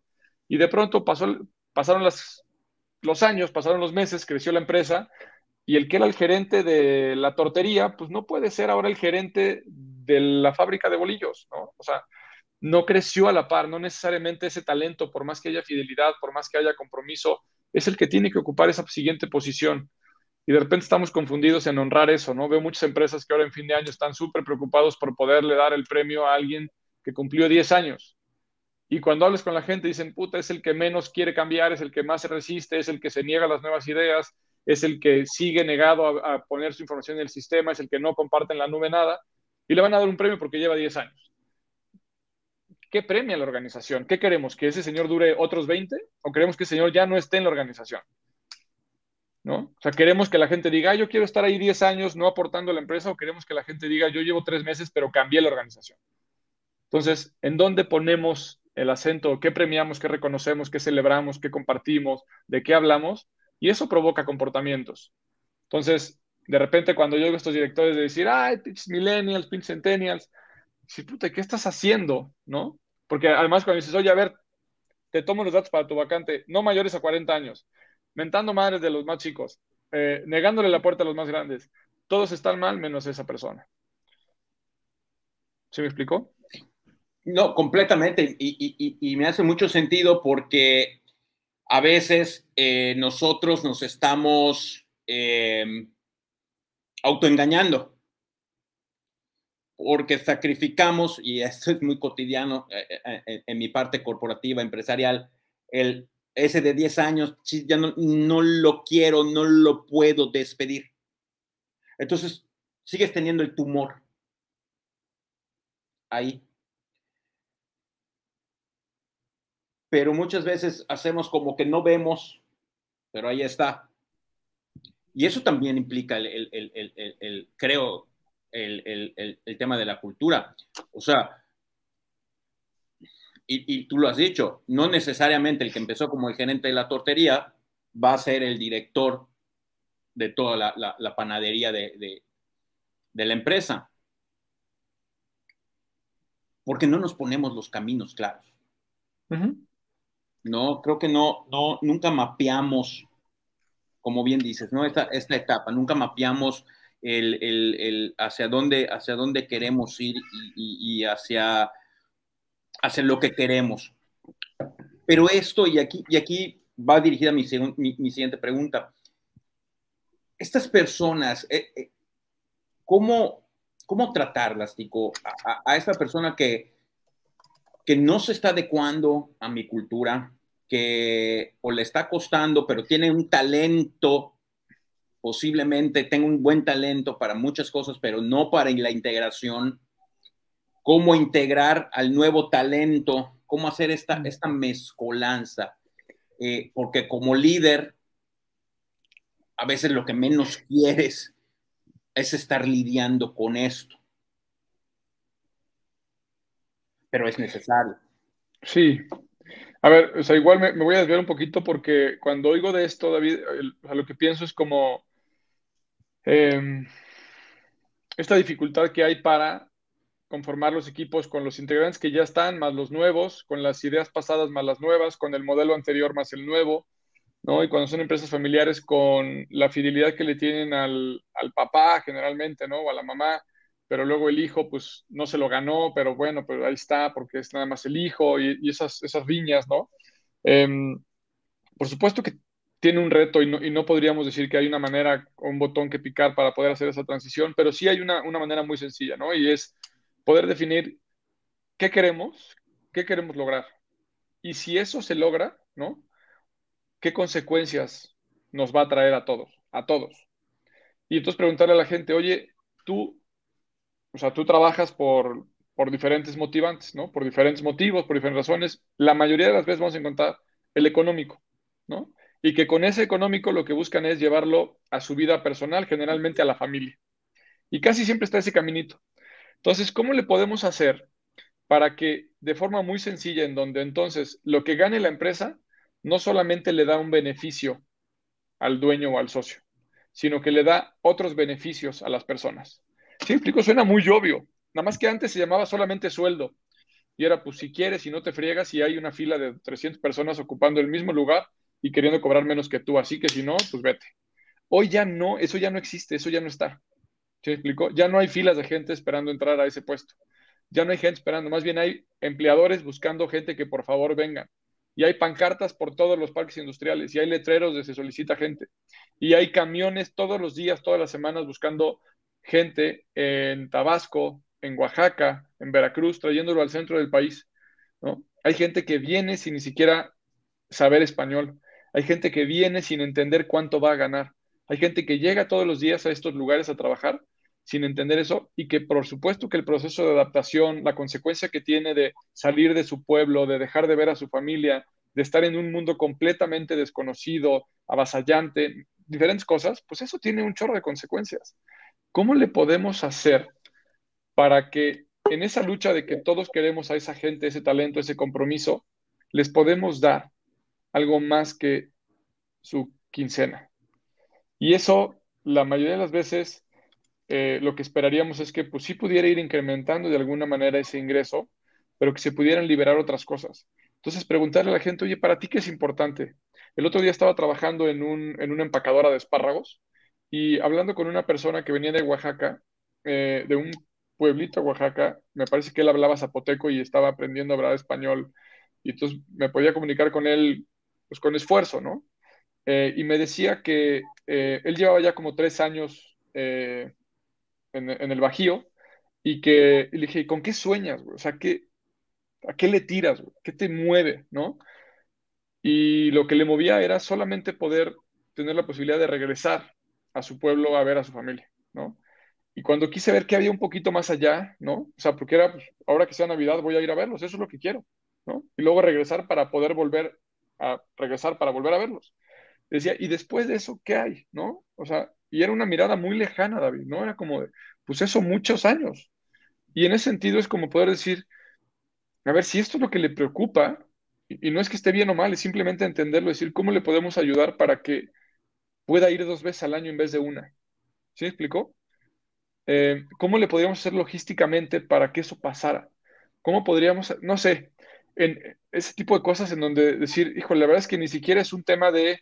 Y de pronto pasó, pasaron las los años, pasaron los meses, creció la empresa y el que era el gerente de la tortería, pues no puede ser ahora el gerente de la fábrica de bolillos, ¿no? O sea, no creció a la par, no necesariamente ese talento, por más que haya fidelidad, por más que haya compromiso, es el que tiene que ocupar esa siguiente posición. Y de repente estamos confundidos en honrar eso, ¿no? Veo muchas empresas que ahora en fin de año están súper preocupados por poderle dar el premio a alguien que cumplió 10 años. Y cuando hables con la gente dicen, puta, es el que menos quiere cambiar, es el que más se resiste, es el que se niega a las nuevas ideas, es el que sigue negado a, poner su información en el sistema, es el que no comparte en la nube nada, y le van a dar un premio porque lleva 10 años. ¿Qué premia la organización? ¿Qué queremos? ¿Que ese señor dure otros 20? ¿O queremos que ese señor ya no esté en la organización? ¿No? O sea, queremos que la gente diga, yo quiero estar ahí 10 años no aportando a la empresa, o queremos que la gente diga, yo llevo 3 meses, pero cambié la organización. Entonces, ¿en dónde ponemos el acento, qué premiamos, qué reconocemos, qué celebramos, qué compartimos, de qué hablamos, y eso provoca comportamientos. Entonces, de repente cuando yo a estos directores de decir, ay, pinches millennials, pinches centennials, si puta, ¿qué estás haciendo? ¿No? Porque además cuando dices, oye, a ver, te tomo los datos para tu vacante, no mayores a 40 años, mentando madres de los más chicos, eh, negándole la puerta a los más grandes, todos están mal menos esa persona. ¿Se me explicó? No, completamente. Y, me hace mucho sentido porque a veces eh, nosotros nos estamos eh, autoengañando porque sacrificamos, y esto es muy cotidiano eh, en mi parte corporativa, empresarial, el, ese de 10 años, ya no, no lo quiero, no lo puedo despedir. Entonces, sigues teniendo el tumor ahí pero muchas veces hacemos como que no vemos, pero ahí está. Y eso también implica, el, el, creo, el, tema de la cultura. O sea, y, tú lo has dicho, no necesariamente el que empezó como el gerente de la tortería va a ser el director de toda la, panadería de, la empresa. Porque no nos ponemos los caminos claros. No, creo que no, no, nunca mapeamos, como bien dices, ¿no? Esta, esta etapa, nunca mapeamos el, el, el hacia, dónde, hacia dónde queremos ir y, hacia, hacia lo que queremos. Pero esto, y aquí, y aquí va dirigida mi, mi, siguiente pregunta. Estas personas, eh, eh, ¿cómo, ¿cómo tratarlas, Tico? A, a, esta persona que, que no se está adecuando a mi cultura, que o le está costando, pero tiene un talento, posiblemente tenga un buen talento para muchas cosas, pero no para la integración. Cómo integrar al nuevo talento, cómo hacer esta, mm. esta mezcolanza. Eh, porque como líder, a veces lo que menos quieres es estar lidiando con esto. Pero es necesario. Sí. A ver, o sea, igual me, voy a desviar un poquito porque cuando oigo de esto, David, lo que pienso es como, em, esta dificultad que hay para conformar los equipos con los integrantes que ya están, más los nuevos, con las ideas pasadas más las nuevas, con el modelo anterior más el nuevo, ¿no? Y cuando son empresas familiares con la fidelidad que le tienen al, al papá generalmente, ¿no? O a la mamá, pero luego el hijo pues no se lo ganó, pero bueno, pero ahí está porque es nada más el hijo y, esas, esas riñas, ¿no? Em, por supuesto que tiene un reto y no, y no, podríamos decir que hay una manera o un botón que picar para poder hacer esa transición, pero sí hay una, una manera muy sencilla, ¿no? Y es poder definir qué queremos, qué queremos lograr. Y si eso se logra, ¿no? ¿Qué consecuencias nos va a traer a todos? A todos. Y entonces preguntarle a la gente, oye, tú, o sea, tú trabajas por, por diferentes motivantes, ¿no? Por diferentes motivos, por diferentes razones. La mayoría de las veces vamos a encontrar el económico, ¿no? Y que con ese económico lo que buscan es llevarlo a su vida personal, generalmente a la familia. Y casi siempre está ese caminito. Entonces, ¿cómo le podemos hacer para que de forma muy sencilla, en donde entonces lo que gane la empresa no solamente le da un beneficio al dueño o al socio, sino que le da otros beneficios a las personas? Sí, explico, suena muy obvio. Nada más que antes se llamaba solamente sueldo. Y era, pues, si quieres y no te friegas y hay una fila de 300 personas ocupando el mismo lugar y queriendo cobrar menos que tú. Así que si no, pues vete. Hoy ya no, eso ya no existe, eso ya no está. ¿Sí explicó? Ya no hay filas de gente esperando entrar a ese puesto. Ya no hay gente esperando, más bien hay empleadores buscando gente que por favor vengan. Y hay pancartas por todos los parques industriales, y hay letreros de se solicita gente. Y hay camiones todos los días, todas las semanas buscando gente en Tabasco, en Oaxaca, en Veracruz, trayéndolo al centro del país. ¿no? Hay gente que viene sin ni siquiera saber español. Hay gente que viene sin entender cuánto va a ganar. Hay gente que llega todos los días a estos lugares a trabajar sin entender eso y que por supuesto que el proceso de adaptación, la consecuencia que tiene de salir de su pueblo, de dejar de ver a su familia, de estar en un mundo completamente desconocido, avasallante, diferentes cosas, pues eso tiene un chorro de consecuencias. ¿Cómo le podemos hacer para que en esa lucha de que todos queremos a esa gente, ese talento, ese compromiso, les podemos dar algo más que su quincena? Y eso, la mayoría de las veces, eh, lo que esperaríamos es que pues sí pudiera ir incrementando de alguna manera ese ingreso, pero que se pudieran liberar otras cosas. Entonces, preguntarle a la gente, oye, ¿para ti qué es importante? El otro día estaba trabajando en, un, en una empacadora de espárragos y hablando con una persona que venía de Oaxaca, eh, de un pueblito Oaxaca, me parece que él hablaba zapoteco y estaba aprendiendo a hablar español, y entonces me podía comunicar con él pues con esfuerzo, ¿no? Eh, y me decía que él llevaba ya como tres años en, el Bajío y que le dije, ¿con qué sueñas? O sea, ¿qué, ¿a qué le tiras? ¿Qué te mueve? ¿No? Y lo que le movía era solamente poder tener la posibilidad de regresar a su pueblo a ver a su familia, ¿no? Y cuando quise ver qué había un poquito más allá, ¿no? O sea, porque era, pues, ahora que sea Navidad voy a ir a verlos, eso es lo que quiero, ¿no? Y luego regresar para poder volver a regresar para volver a verlos. Decía, ¿y después de eso qué hay? ¿No? O sea, y era una mirada muy lejana, David, ¿no? Era como de, pues eso, muchos años. Y en ese sentido es como poder decir, a ver, si esto es lo que le preocupa, y, no es que esté bien o mal, es simplemente entenderlo, decir, ¿cómo le podemos ayudar para que pueda ir dos veces al año en vez de una? ¿Sí me explicó? Eh, ¿Cómo le podríamos hacer logísticamente para que eso pasara? ¿Cómo podríamos, no sé, en ese tipo de cosas en donde decir, hijo, la verdad es que ni siquiera es un tema de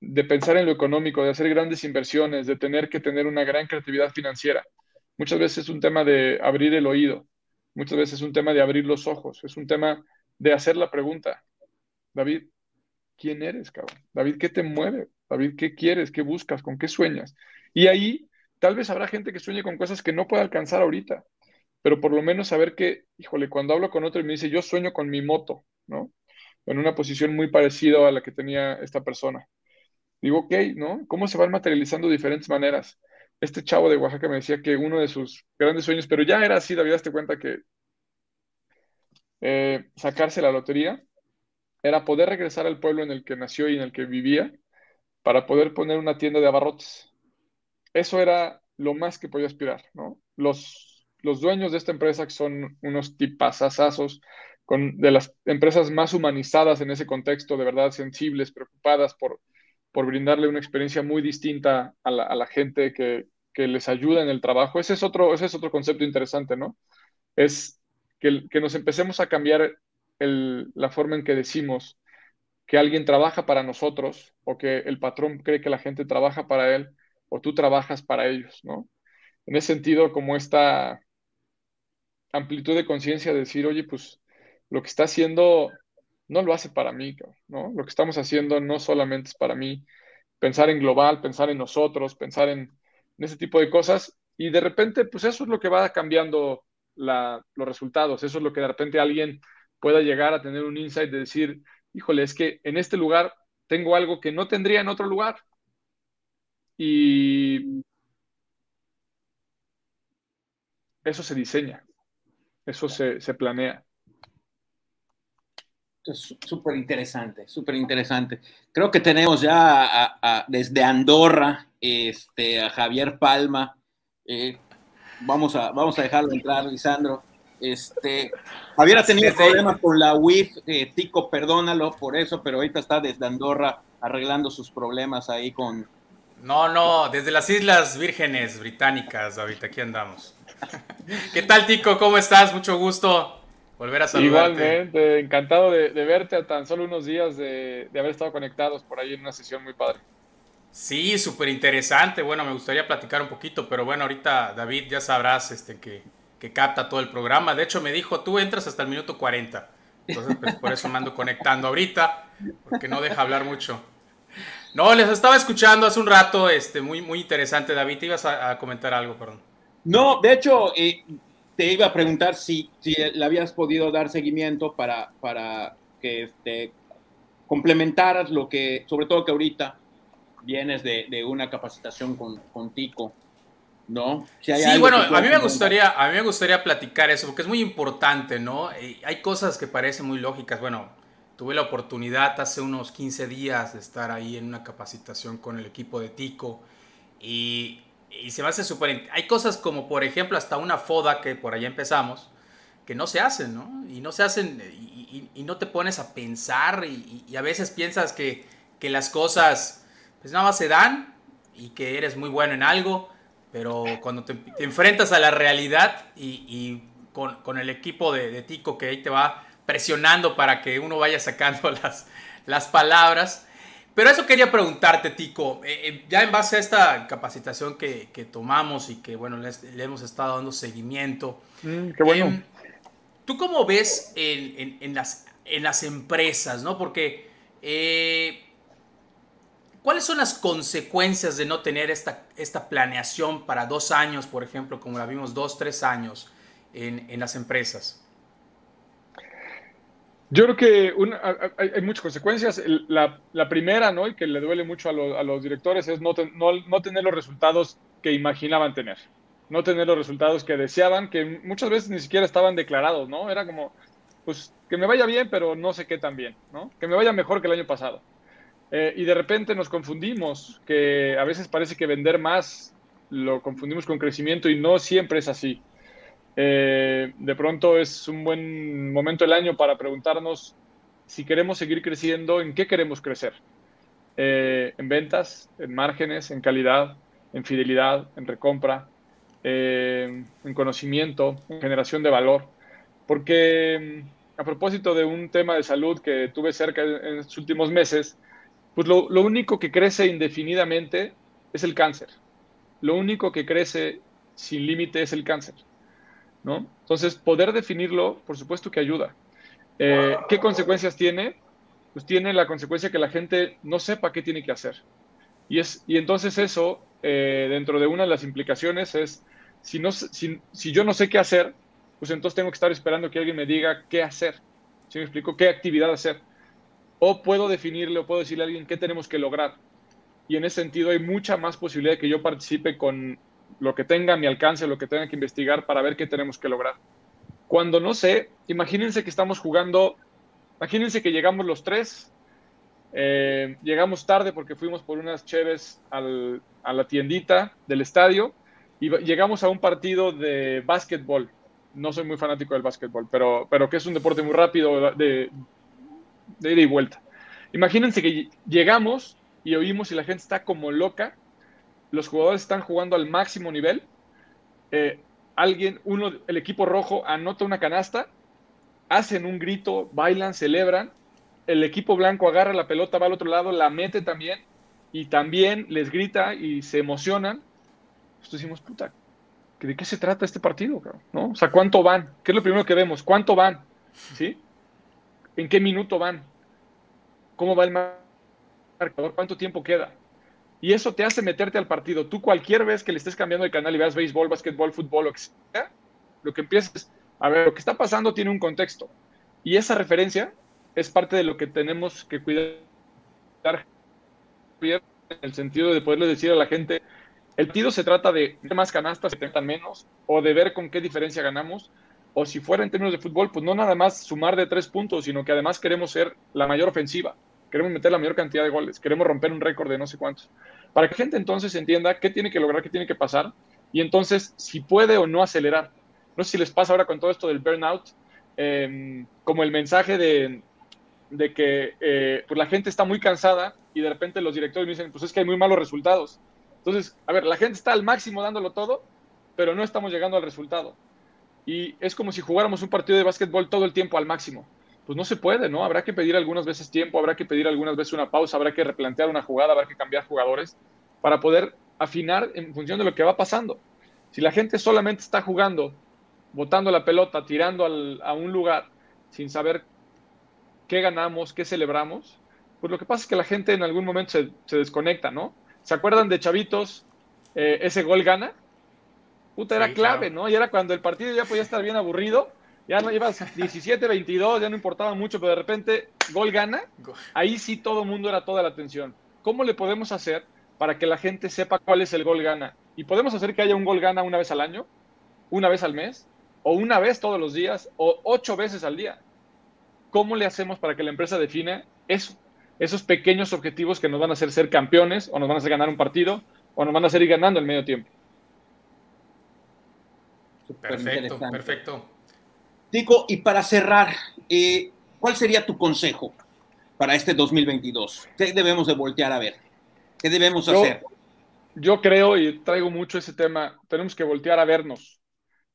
de pensar en lo económico, de hacer grandes inversiones, de tener que tener una gran creatividad financiera. Muchas veces es un tema de abrir el oído, muchas veces es un tema de abrir los ojos, es un tema de hacer la pregunta, David, ¿quién eres, cabrón? David, ¿qué te mueve? David, ¿qué quieres? ¿Qué buscas? ¿Con qué sueñas? Y ahí tal vez habrá gente que sueñe con cosas que no puede alcanzar ahorita, pero por lo menos saber que, híjole, cuando hablo con otro y me dice, yo sueño con mi moto, ¿no? En una posición muy parecida a la que tenía esta persona. Digo, ok, ¿no? ¿Cómo se van materializando de diferentes maneras? Este chavo de Oaxaca me decía que uno de sus grandes sueños, pero ya era así, David, te cuenta que eh, sacarse la lotería era poder regresar al pueblo en el que nació y en el que vivía para poder poner una tienda de abarrotes. Eso era lo más que podía aspirar, ¿no? Los, los dueños de esta empresa, que son unos tipazazazos, con, de las empresas más humanizadas en ese contexto, de verdad sensibles, preocupadas por por brindarle una experiencia muy distinta a la, gente que, les ayuda en el trabajo. Ese es otro, ese es otro concepto interesante, ¿no? Es que, que nos empecemos a cambiar la forma en que decimos que alguien trabaja para nosotros o que el patrón cree que la gente trabaja para él o tú trabajas para ellos, ¿no? En ese sentido, como esta amplitud de conciencia de decir, oye, pues lo que está haciendo no lo hace para mí, ¿no? Lo que estamos haciendo no solamente es para mí, pensar en global, pensar en nosotros, pensar en, ese tipo de cosas y de repente, pues eso es lo que va cambiando los resultados, eso es lo que de repente alguien pueda llegar a tener un insight de decir, híjole, es que en este lugar tengo algo que no tendría en otro lugar. Y eso se diseña, eso se, planea. Es súper interesante, súper interesante. Creo que tenemos ya desde Andorra este, a Javier Palma. Eh, vamos, a, vamos a dejarlo entrar, Lisandro. Este, Javier ha tenido problemas con la WIF, eh, Tico, perdónalo por eso, pero ahorita está desde Andorra arreglando sus problemas ahí con... No, no, desde las Islas Vírgenes Británicas, ahorita aquí andamos. ¿Qué tal, Tico? ¿Cómo estás? Mucho gusto volver a saludarte. Igualmente, encantado de, verte a tan solo unos días de, haber estado conectados por ahí en una sesión muy padre. Sí, súper interesante. Bueno, me gustaría platicar un poquito, pero bueno, ahorita David ya sabrás este, que, que capta todo el programa. De hecho, me dijo, tú entras hasta el minuto 40. Entonces, pues, por eso me ando conectando ahorita, porque no deja hablar mucho. No, les estaba escuchando hace un rato, este, muy, muy interesante. David, te ibas a, comentar algo, perdón. No, de hecho, eh, te iba a preguntar si, si le habías podido dar seguimiento para, para que este, complementaras lo que, sobre todo que ahorita vienes de, de una capacitación con, con Tico. ¿No? sí, bueno, a mí me gustaría, a mí me gustaría platicar eso porque es muy importante, ¿no? hay cosas que parecen muy lógicas. Bueno, tuve la oportunidad hace unos 15 días de estar ahí en una capacitación con el equipo de Tico y, se me hace súper... Hay cosas como, por ejemplo, hasta una foda que por allá empezamos, que no se hacen, ¿no? Y no se hacen y, no te pones a pensar y, a veces piensas que, que las cosas pues nada más se dan y que eres muy bueno en algo pero cuando te, enfrentas a la realidad y, con, el equipo de, Tico que ahí te va presionando para que uno vaya sacando las, las palabras. Pero eso quería preguntarte, Tico, eh, eh, ya en base a esta capacitación que, tomamos y que, bueno, le, hemos estado dando seguimiento. Mm, qué bueno. Em, ¿Tú cómo ves en, las, en las empresas, no? Porque eh, ¿Cuáles son las consecuencias de no tener esta, esta planeación para dos años, por ejemplo, como la vimos dos, tres años en, en las empresas? Yo creo que hay, muchas consecuencias. La, la, primera, ¿no? y que le duele mucho a, a los directores, es no, no, no, tener los resultados que imaginaban tener. No tener los resultados que deseaban, que muchas veces ni siquiera estaban declarados, ¿no? Era como, pues, que me vaya bien, pero no sé qué tan bien, ¿no? Que me vaya mejor que el año pasado. Eh, y de repente nos confundimos, que a veces parece que vender más lo confundimos con crecimiento y no siempre es así. Eh, de pronto es un buen momento del año para preguntarnos si queremos seguir creciendo, en qué queremos crecer. Eh, en ventas, en márgenes, en calidad, en fidelidad, en recompra, en conocimiento, en generación de valor. Porque a propósito de un tema de salud que tuve cerca en los últimos meses, pues lo, único que crece indefinidamente es el cáncer. Lo único que crece sin límite es el cáncer. ¿no? Entonces, poder definirlo, por supuesto que ayuda. Eh, ¿Qué consecuencias tiene? Pues tiene la consecuencia que la gente no sepa qué tiene que hacer. Y, es, y entonces eso, eh, dentro de una de las implicaciones, es, si, no, si, si, yo no sé qué hacer, pues entonces tengo que estar esperando que alguien me diga qué hacer. ¿Sí me explico? ¿Qué actividad hacer? O puedo definirle o puedo decirle a alguien qué tenemos que lograr. Y en ese sentido hay mucha más posibilidad de que yo participe con lo que tenga a mi alcance, lo que tenga que investigar para ver qué tenemos que lograr. Cuando no sé, imagínense que estamos jugando, imagínense que llegamos los tres, eh, llegamos tarde porque fuimos por unas cheves a la tiendita del estadio y llegamos a un partido de básquetbol. No soy muy fanático del básquetbol, pero, pero que es un deporte muy rápido de, de ida y vuelta. Imagínense que llegamos y oímos y la gente está como loca, los jugadores están jugando al máximo nivel, eh, alguien, uno, el equipo rojo anota una canasta, hacen un grito, bailan, celebran, el equipo blanco agarra la pelota, va al otro lado, la mete también y también les grita y se emocionan. Nosotros decimos, puta, ¿de qué se trata este partido? ¿No? O sea, ¿cuánto van? ¿Qué es lo primero que vemos? ¿Cuánto van? ¿Sí? ¿En qué minuto van? ¿Cómo va el marcador? ¿Cuánto tiempo queda? Y eso te hace meterte al partido. Tú cualquier vez que le estés cambiando de canal y veas béisbol, básquetbol, fútbol, lo que sea, lo que empiezas a ver, lo que está pasando tiene un contexto. Y esa referencia es parte de lo que tenemos que cuidar en el sentido de poderle decir a la gente, el partido se trata de más canastas, se tentan menos, o de ver con qué diferencia ganamos, o si fuera en términos de fútbol, pues no nada más sumar de tres puntos, sino que además queremos ser la mayor ofensiva, queremos meter la mayor cantidad de goles, queremos romper un récord de no sé cuántos. Para que gente entonces entienda qué tiene que lograr, qué tiene que pasar, y entonces si puede o no acelerar. No sé si les pasa ahora con todo esto del burnout, em, como el mensaje de, de que eh, pues la gente está muy cansada y de repente los directores me dicen, pues es que hay muy malos resultados. Entonces, a ver, la gente está al máximo dándolo todo, pero no estamos llegando al resultado. Y es como si jugáramos un partido de básquetbol todo el tiempo al máximo. Pues no se puede, ¿no? Habrá que pedir algunas veces tiempo, habrá que pedir algunas veces una pausa, habrá que replantear una jugada, habrá que cambiar jugadores para poder afinar en función de lo que va pasando. Si la gente solamente está jugando, botando la pelota, tirando a un lugar sin saber qué ganamos, qué celebramos, pues lo que pasa es que la gente en algún momento se, desconecta, ¿no? ¿Se acuerdan de Chavitos? Eh, ese gol gana. Puta, era clave, ¿no? Y era cuando el partido ya podía estar bien aburrido, ya no llevas 17, 22, ya no importaba mucho, pero de repente gol gana. Ahí sí todo el mundo era toda la atención. ¿Cómo le podemos hacer para que la gente sepa cuál es el gol gana? Y podemos hacer que haya un gol gana una vez al año, una vez al mes, o una vez todos los días, o ocho veces al día. ¿Cómo le hacemos para que la empresa define eso? esos pequeños objetivos que nos van a hacer ser campeones o nos van a hacer ganar un partido o nos van a hacer ir ganando el medio tiempo. Perfecto, perfecto. Tico, y para cerrar, eh, ¿cuál sería tu consejo para este 2022? ¿Qué debemos de voltear a ver? ¿Qué debemos hacer? Yo creo y traigo mucho ese tema, tenemos que voltear a vernos,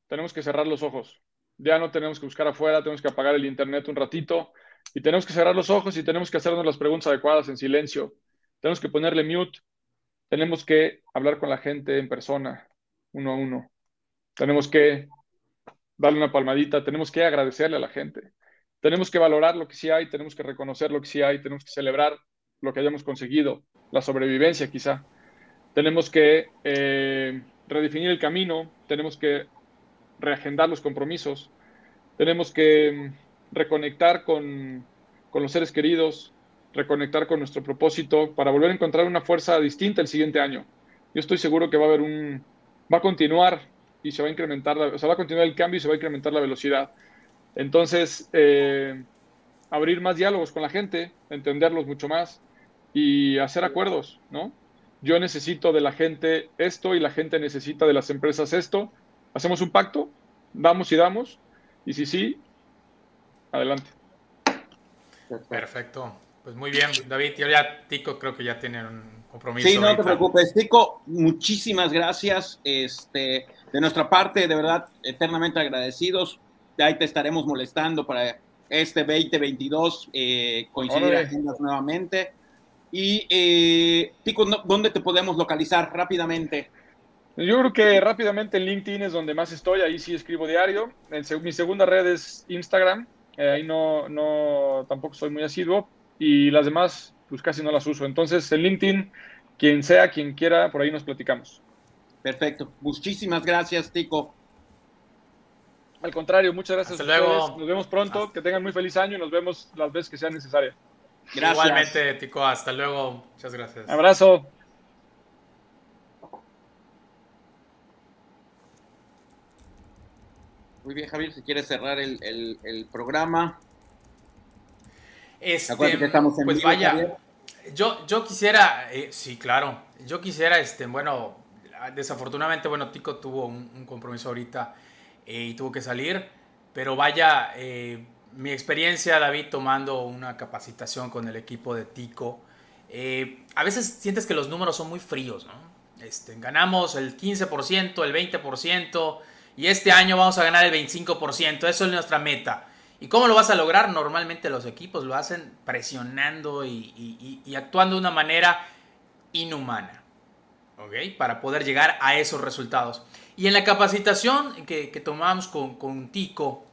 tenemos que cerrar los ojos, ya no tenemos que buscar afuera, tenemos que apagar el internet un ratito, y tenemos que cerrar los ojos y tenemos que hacernos las preguntas adecuadas en silencio. Tenemos que ponerle mute. Tenemos que hablar con la gente en persona, uno a uno. Tenemos que darle una palmadita. Tenemos que agradecerle a la gente. Tenemos que valorar lo que sí hay. Tenemos que reconocer lo que sí hay. Tenemos que celebrar lo que hayamos conseguido. La sobrevivencia, quizá. Tenemos que eh, redefinir el camino. Tenemos que reagendar los compromisos. Tenemos que reconectar con, los seres queridos, reconectar con nuestro propósito para volver a encontrar una fuerza distinta el siguiente año. Yo estoy seguro que va a haber un, va a continuar y se va a incrementar, o sea, va a continuar el cambio y se va a incrementar la velocidad. Entonces, eh, abrir más diálogos con la gente, entenderlos mucho más y hacer acuerdos, ¿no? Yo necesito de la gente esto y la gente necesita de las empresas esto. Hacemos un pacto, damos y damos, y si sí, adelante. Perfecto. Pues muy bien, David. Yo ya, Tico, creo que ya tiene un compromiso. Sí, no te preocupes. Tico, muchísimas gracias. Este, de nuestra parte, de verdad, eternamente agradecidos. Ahí te estaremos molestando para este 2022 eh, coincidir agendas nuevamente. Y, eh, Tico, ¿dónde te podemos localizar rápidamente? Yo creo que rápidamente en LinkedIn es donde más estoy, ahí sí escribo diario. mi segunda red es Instagram, eh, ahí no, no, tampoco soy muy asiduo y las demás pues casi no las uso. Entonces en LinkedIn, quien sea, quien quiera, por ahí nos platicamos. Perfecto. Muchísimas gracias, Tico. Al contrario, muchas gracias. Hasta luego. Nos vemos pronto. Que tengan muy feliz año y nos vemos las veces que sea necesaria. Gracias. Igualmente, Tico. Hasta luego. Muchas gracias. Abrazo. Muy bien, Javier, si quieres cerrar el, programa. Este, que estamos en pues vaya, yo, yo quisiera, eh, sí, claro, yo quisiera, este, bueno, desafortunadamente, bueno, Tico tuvo un, compromiso ahorita eh, y tuvo que salir, pero vaya, eh, mi experiencia, David, tomando una capacitación con el equipo de Tico, a veces sientes que los números son muy fríos, ¿no? Este, ganamos el 15%, el 20% y este año vamos a ganar el 25%, eso es nuestra meta. ¿Y cómo lo vas a lograr? Normalmente los equipos lo hacen presionando y, actuando de una manera inhumana, ¿ok? Para poder llegar a esos resultados. Y en la capacitación que, tomamos con, con Tico,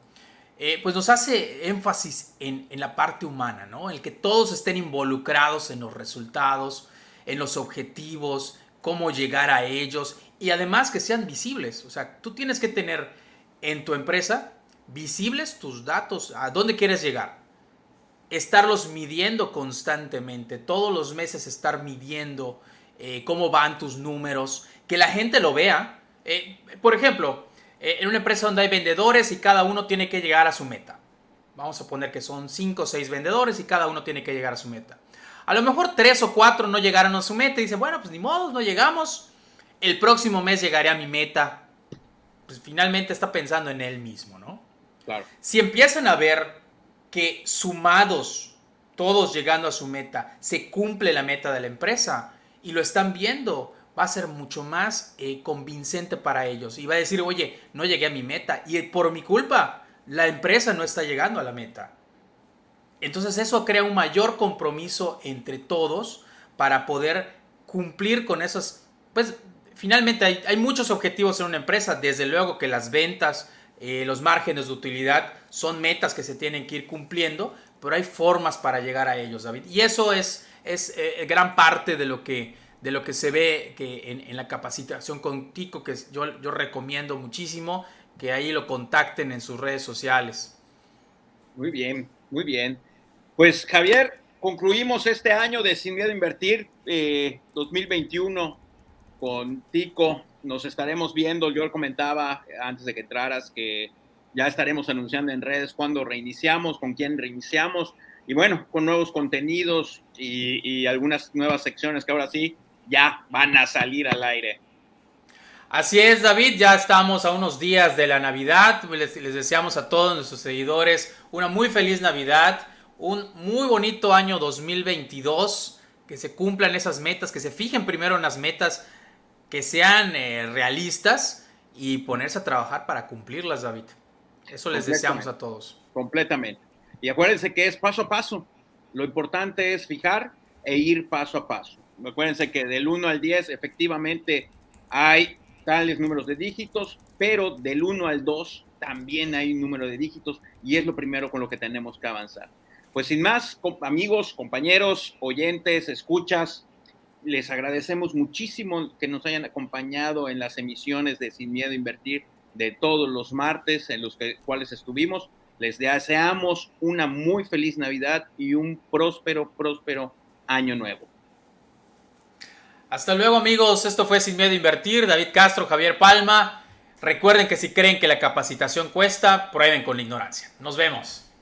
eh, pues nos hace énfasis en, en, la parte humana, ¿no? El que todos estén involucrados en los resultados, en los objetivos, cómo llegar a ellos y además que sean visibles. O sea, tú tienes que tener en tu empresa visibles tus datos, a dónde quieres llegar. Estarlos midiendo constantemente, todos los meses estar midiendo eh, cómo van tus números, que la gente lo vea. Eh, por ejemplo, eh, en una empresa donde hay vendedores y cada uno tiene que llegar a su meta. Vamos a poner que son 5 o 6 vendedores y cada uno tiene que llegar a su meta. A lo mejor 3 o 4 no llegaron a su meta y dicen, bueno, pues ni modo, no llegamos. El próximo mes llegaré a mi meta. Pues finalmente está pensando en él mismo. Si empiezan a ver que sumados, todos llegando a su meta, se cumple la meta de la empresa y lo están viendo, va a ser mucho más eh, convincente para ellos. Y va a decir, oye, no llegué a mi meta y por mi culpa, la empresa no está llegando a la meta. Entonces eso crea un mayor compromiso entre todos para poder cumplir con esos, pues finalmente hay, hay muchos objetivos en una empresa, desde luego que las ventas, eh, los márgenes de utilidad son metas que se tienen que ir cumpliendo, pero hay formas para llegar a ellos, David. Y eso es, es eh, gran parte de lo que, de lo que se ve que en, la capacitación con Tico, que yo, yo recomiendo muchísimo que ahí lo contacten en sus redes sociales. Muy bien, muy bien. Pues Javier, concluimos este año de Sin Miedo a Invertir 2021 eh, con Tico nos estaremos viendo. Yo comentaba antes de que entraras que ya estaremos anunciando en redes cuando reiniciamos, con quién reiniciamos y bueno, con nuevos contenidos y, algunas nuevas secciones que ahora sí ya van a salir al aire. Así es, David, ya estamos a unos días de la Navidad. Les, les, deseamos a todos nuestros seguidores una muy feliz Navidad, un muy bonito año 2022, que se cumplan esas metas, que se fijen primero en las metas que sean eh, realistas y ponerse a trabajar para cumplirlas, David. Eso les deseamos a todos. Completamente. Y acuérdense que es paso a paso. Lo importante es fijar e ir paso a paso. Acuérdense que del 1 al 10 efectivamente hay tales números de dígitos, pero del 1 al 2 también hay un número de dígitos y es lo primero con lo que tenemos que avanzar. Pues sin más, amigos, compañeros, oyentes, escuchas, les agradecemos muchísimo que nos hayan acompañado en las emisiones de Sin Miedo a Invertir de todos los martes en los cuales estuvimos. Les deseamos una muy feliz Navidad y un próspero, próspero año nuevo. Hasta luego amigos, esto fue Sin Miedo a Invertir, David Castro, Javier Palma. Recuerden que si creen que la capacitación cuesta, prueben con la ignorancia. Nos vemos.